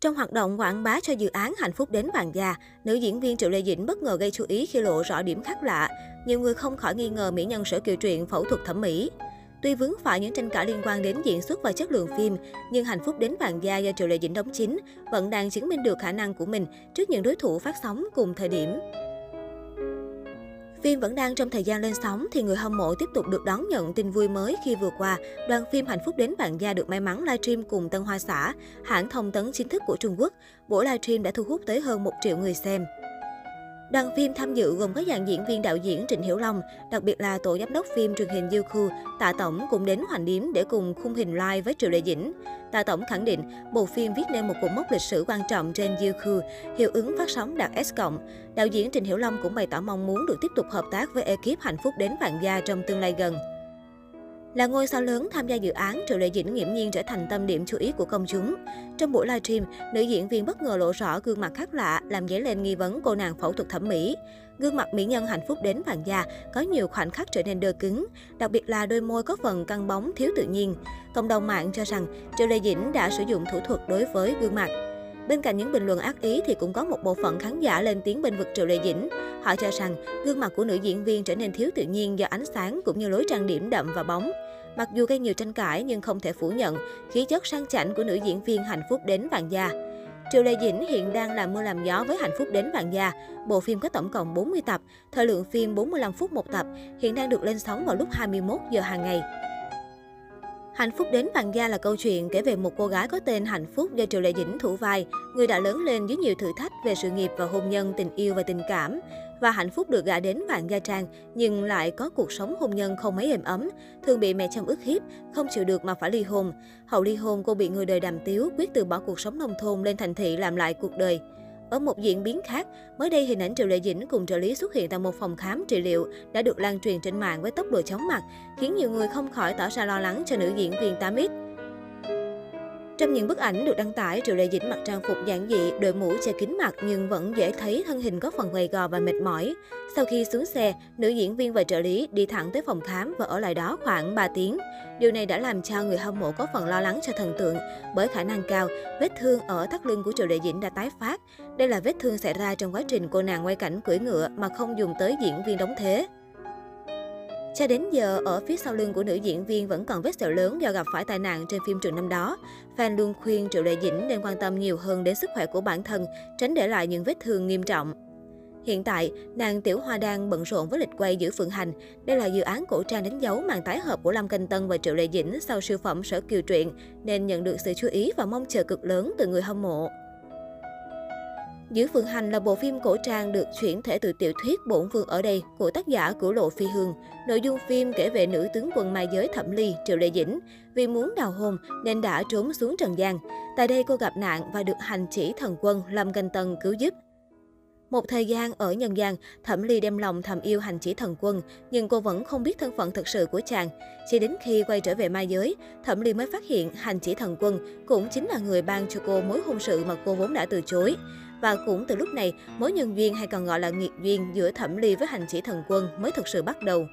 Trong hoạt động quảng bá cho dự án Hạnh phúc đến vàng già nữ diễn viên Triệu Lê Dĩnh bất ngờ gây chú ý khi lộ rõ điểm khác lạ. Nhiều người không khỏi nghi ngờ mỹ nhân Sở Kiều Truyện phẫu thuật thẩm mỹ. Tuy vướng phải những tranh cãi liên quan đến diễn xuất và chất lượng phim, nhưng Hạnh phúc đến vàng da do Triệu Lê Dĩnh đóng chính vẫn đang chứng minh được khả năng của mình trước những đối thủ phát sóng cùng thời điểm. Phim vẫn đang trong thời gian lên sóng thì người hâm mộ tiếp tục được đón nhận tin vui mới khi vừa qua, đoàn phim Hạnh phúc đến bạn gia được may mắn livestream cùng Tân Hoa Xã, hãng thông tấn chính thức của Trung Quốc. Buổi livestream đã thu hút tới hơn 1 triệu người xem. Đoàn phim tham dự gồm các dàn diễn viên đạo diễn Trịnh Hiểu Long, đặc biệt là tổ giám đốc phim truyền hình Youku, Tạ Tổng cũng đến Hoành Điếm để cùng khung hình live với Triệu Lệ Dĩnh. Tạ Tổng khẳng định, bộ phim viết nên một cột mốc lịch sử quan trọng trên Youku, hiệu ứng phát sóng đạt S+. Đạo diễn Trịnh Hiểu Long cũng bày tỏ mong muốn được tiếp tục hợp tác với ekip Hạnh phúc đến vạn gia trong tương lai gần. Là ngôi sao lớn tham gia dự án, Triệu Lệ Dĩnh nghiễm nhiên trở thành tâm điểm chú ý của công chúng. Trong buổi livestream, nữ diễn viên bất ngờ lộ rõ gương mặt khác lạ, làm dấy lên nghi vấn cô nàng phẫu thuật thẩm mỹ. Gương mặt mỹ nhân hạnh phúc đến vàng da có nhiều khoảnh khắc trở nên đơ cứng, đặc biệt là đôi môi có phần căng bóng thiếu tự nhiên. Cộng đồng mạng cho rằng Triệu Lệ Dĩnh đã sử dụng thủ thuật đối với gương mặt. Bên cạnh những bình luận ác ý thì cũng có một bộ phận khán giả lên tiếng bên vực Triệu Lệ Dĩnh. Họ cho rằng gương mặt của nữ diễn viên trở nên thiếu tự nhiên do ánh sáng cũng như lối trang điểm đậm và bóng. Mặc dù gây nhiều tranh cãi nhưng không thể phủ nhận khí chất sang chảnh của nữ diễn viên hạnh phúc đến vàng da. Triệu Lê Dĩnh hiện đang làm mưa làm gió với Hạnh phúc đến vàng gia. Bộ phim có tổng cộng 40 tập, thời lượng phim 45 phút một tập, hiện đang được lên sóng vào lúc 21 giờ hàng ngày. Hạnh phúc đến vàng da là câu chuyện kể về một cô gái có tên Hạnh Phúc do Triệu Lệ Dĩnh thủ vai, người đã lớn lên dưới nhiều thử thách về sự nghiệp và hôn nhân, tình yêu và tình cảm. Và Hạnh Phúc được gả đến vàng Gia Trang, nhưng lại có cuộc sống hôn nhân không mấy êm ấm, thường bị mẹ chồng ức hiếp, không chịu được mà phải ly hôn. Hậu ly hôn, cô bị người đời đàm tiếu, quyết từ bỏ cuộc sống nông thôn lên thành thị làm lại cuộc đời. Ở một diễn biến khác, mới đây hình ảnh Triệu Lệ Dĩnh cùng trợ lý xuất hiện tại một phòng khám trị liệu đã được lan truyền trên mạng với tốc độ chóng mặt, khiến nhiều người không khỏi tỏ ra lo lắng cho nữ diễn viên 8X. Trong những bức ảnh được đăng tải, Triệu Lệ Dĩnh mặc trang phục giản dị, đội mũ che kín mặt nhưng vẫn dễ thấy thân hình có phần gầy gò và mệt mỏi. Sau khi xuống xe, nữ diễn viên và trợ lý đi thẳng tới phòng khám và ở lại đó khoảng 3 tiếng. Điều này đã làm cho người hâm mộ có phần lo lắng cho thần tượng, bởi khả năng cao, vết thương ở thắt lưng của Triệu Lệ Dĩnh đã tái phát. Đây là vết thương xảy ra trong quá trình cô nàng quay cảnh cưỡi ngựa mà không dùng tới diễn viên đóng thế. Cho đến giờ, ở phía sau lưng của nữ diễn viên vẫn còn vết sẹo lớn do gặp phải tai nạn trên phim trường năm đó. Fan luôn khuyên Triệu Lệ Dĩnh nên quan tâm nhiều hơn đến sức khỏe của bản thân, tránh để lại những vết thương nghiêm trọng. Hiện tại, nàng Tiểu Hoa đang bận rộn với lịch quay giữ Phượng Hành. Đây là dự án cổ trang đánh dấu màn tái hợp của Lâm Canh Tân và Triệu Lệ Dĩnh sau siêu phẩm Sở Kiều Truyện, nên nhận được sự chú ý và mong chờ cực lớn từ người hâm mộ. Giữ Phượng Hành là bộ phim cổ trang được chuyển thể từ tiểu thuyết Bổn Vương ở đây của tác giả Cửu Lộ Phi Hương. Nội dung phim kể về nữ tướng quân mai giới Thẩm Ly, Triệu Lệ Dĩnh. Vì muốn đào hôn nên đã trốn xuống Trần gian. Tại đây cô gặp nạn và được hành chỉ thần quân Lâm Canh Tân cứu giúp. Một thời gian ở nhân gian, Thẩm Ly đem lòng thầm yêu hành chỉ thần quân, nhưng cô vẫn không biết thân phận thực sự của chàng. Chỉ đến khi quay trở về ma giới, Thẩm Ly mới phát hiện hành chỉ thần quân cũng chính là người ban cho cô mối hôn sự mà cô vốn đã từ chối. Và cũng từ lúc này, mối nhân duyên hay còn gọi là nghiệt duyên giữa Thẩm Ly với hành chỉ thần quân mới thực sự bắt đầu.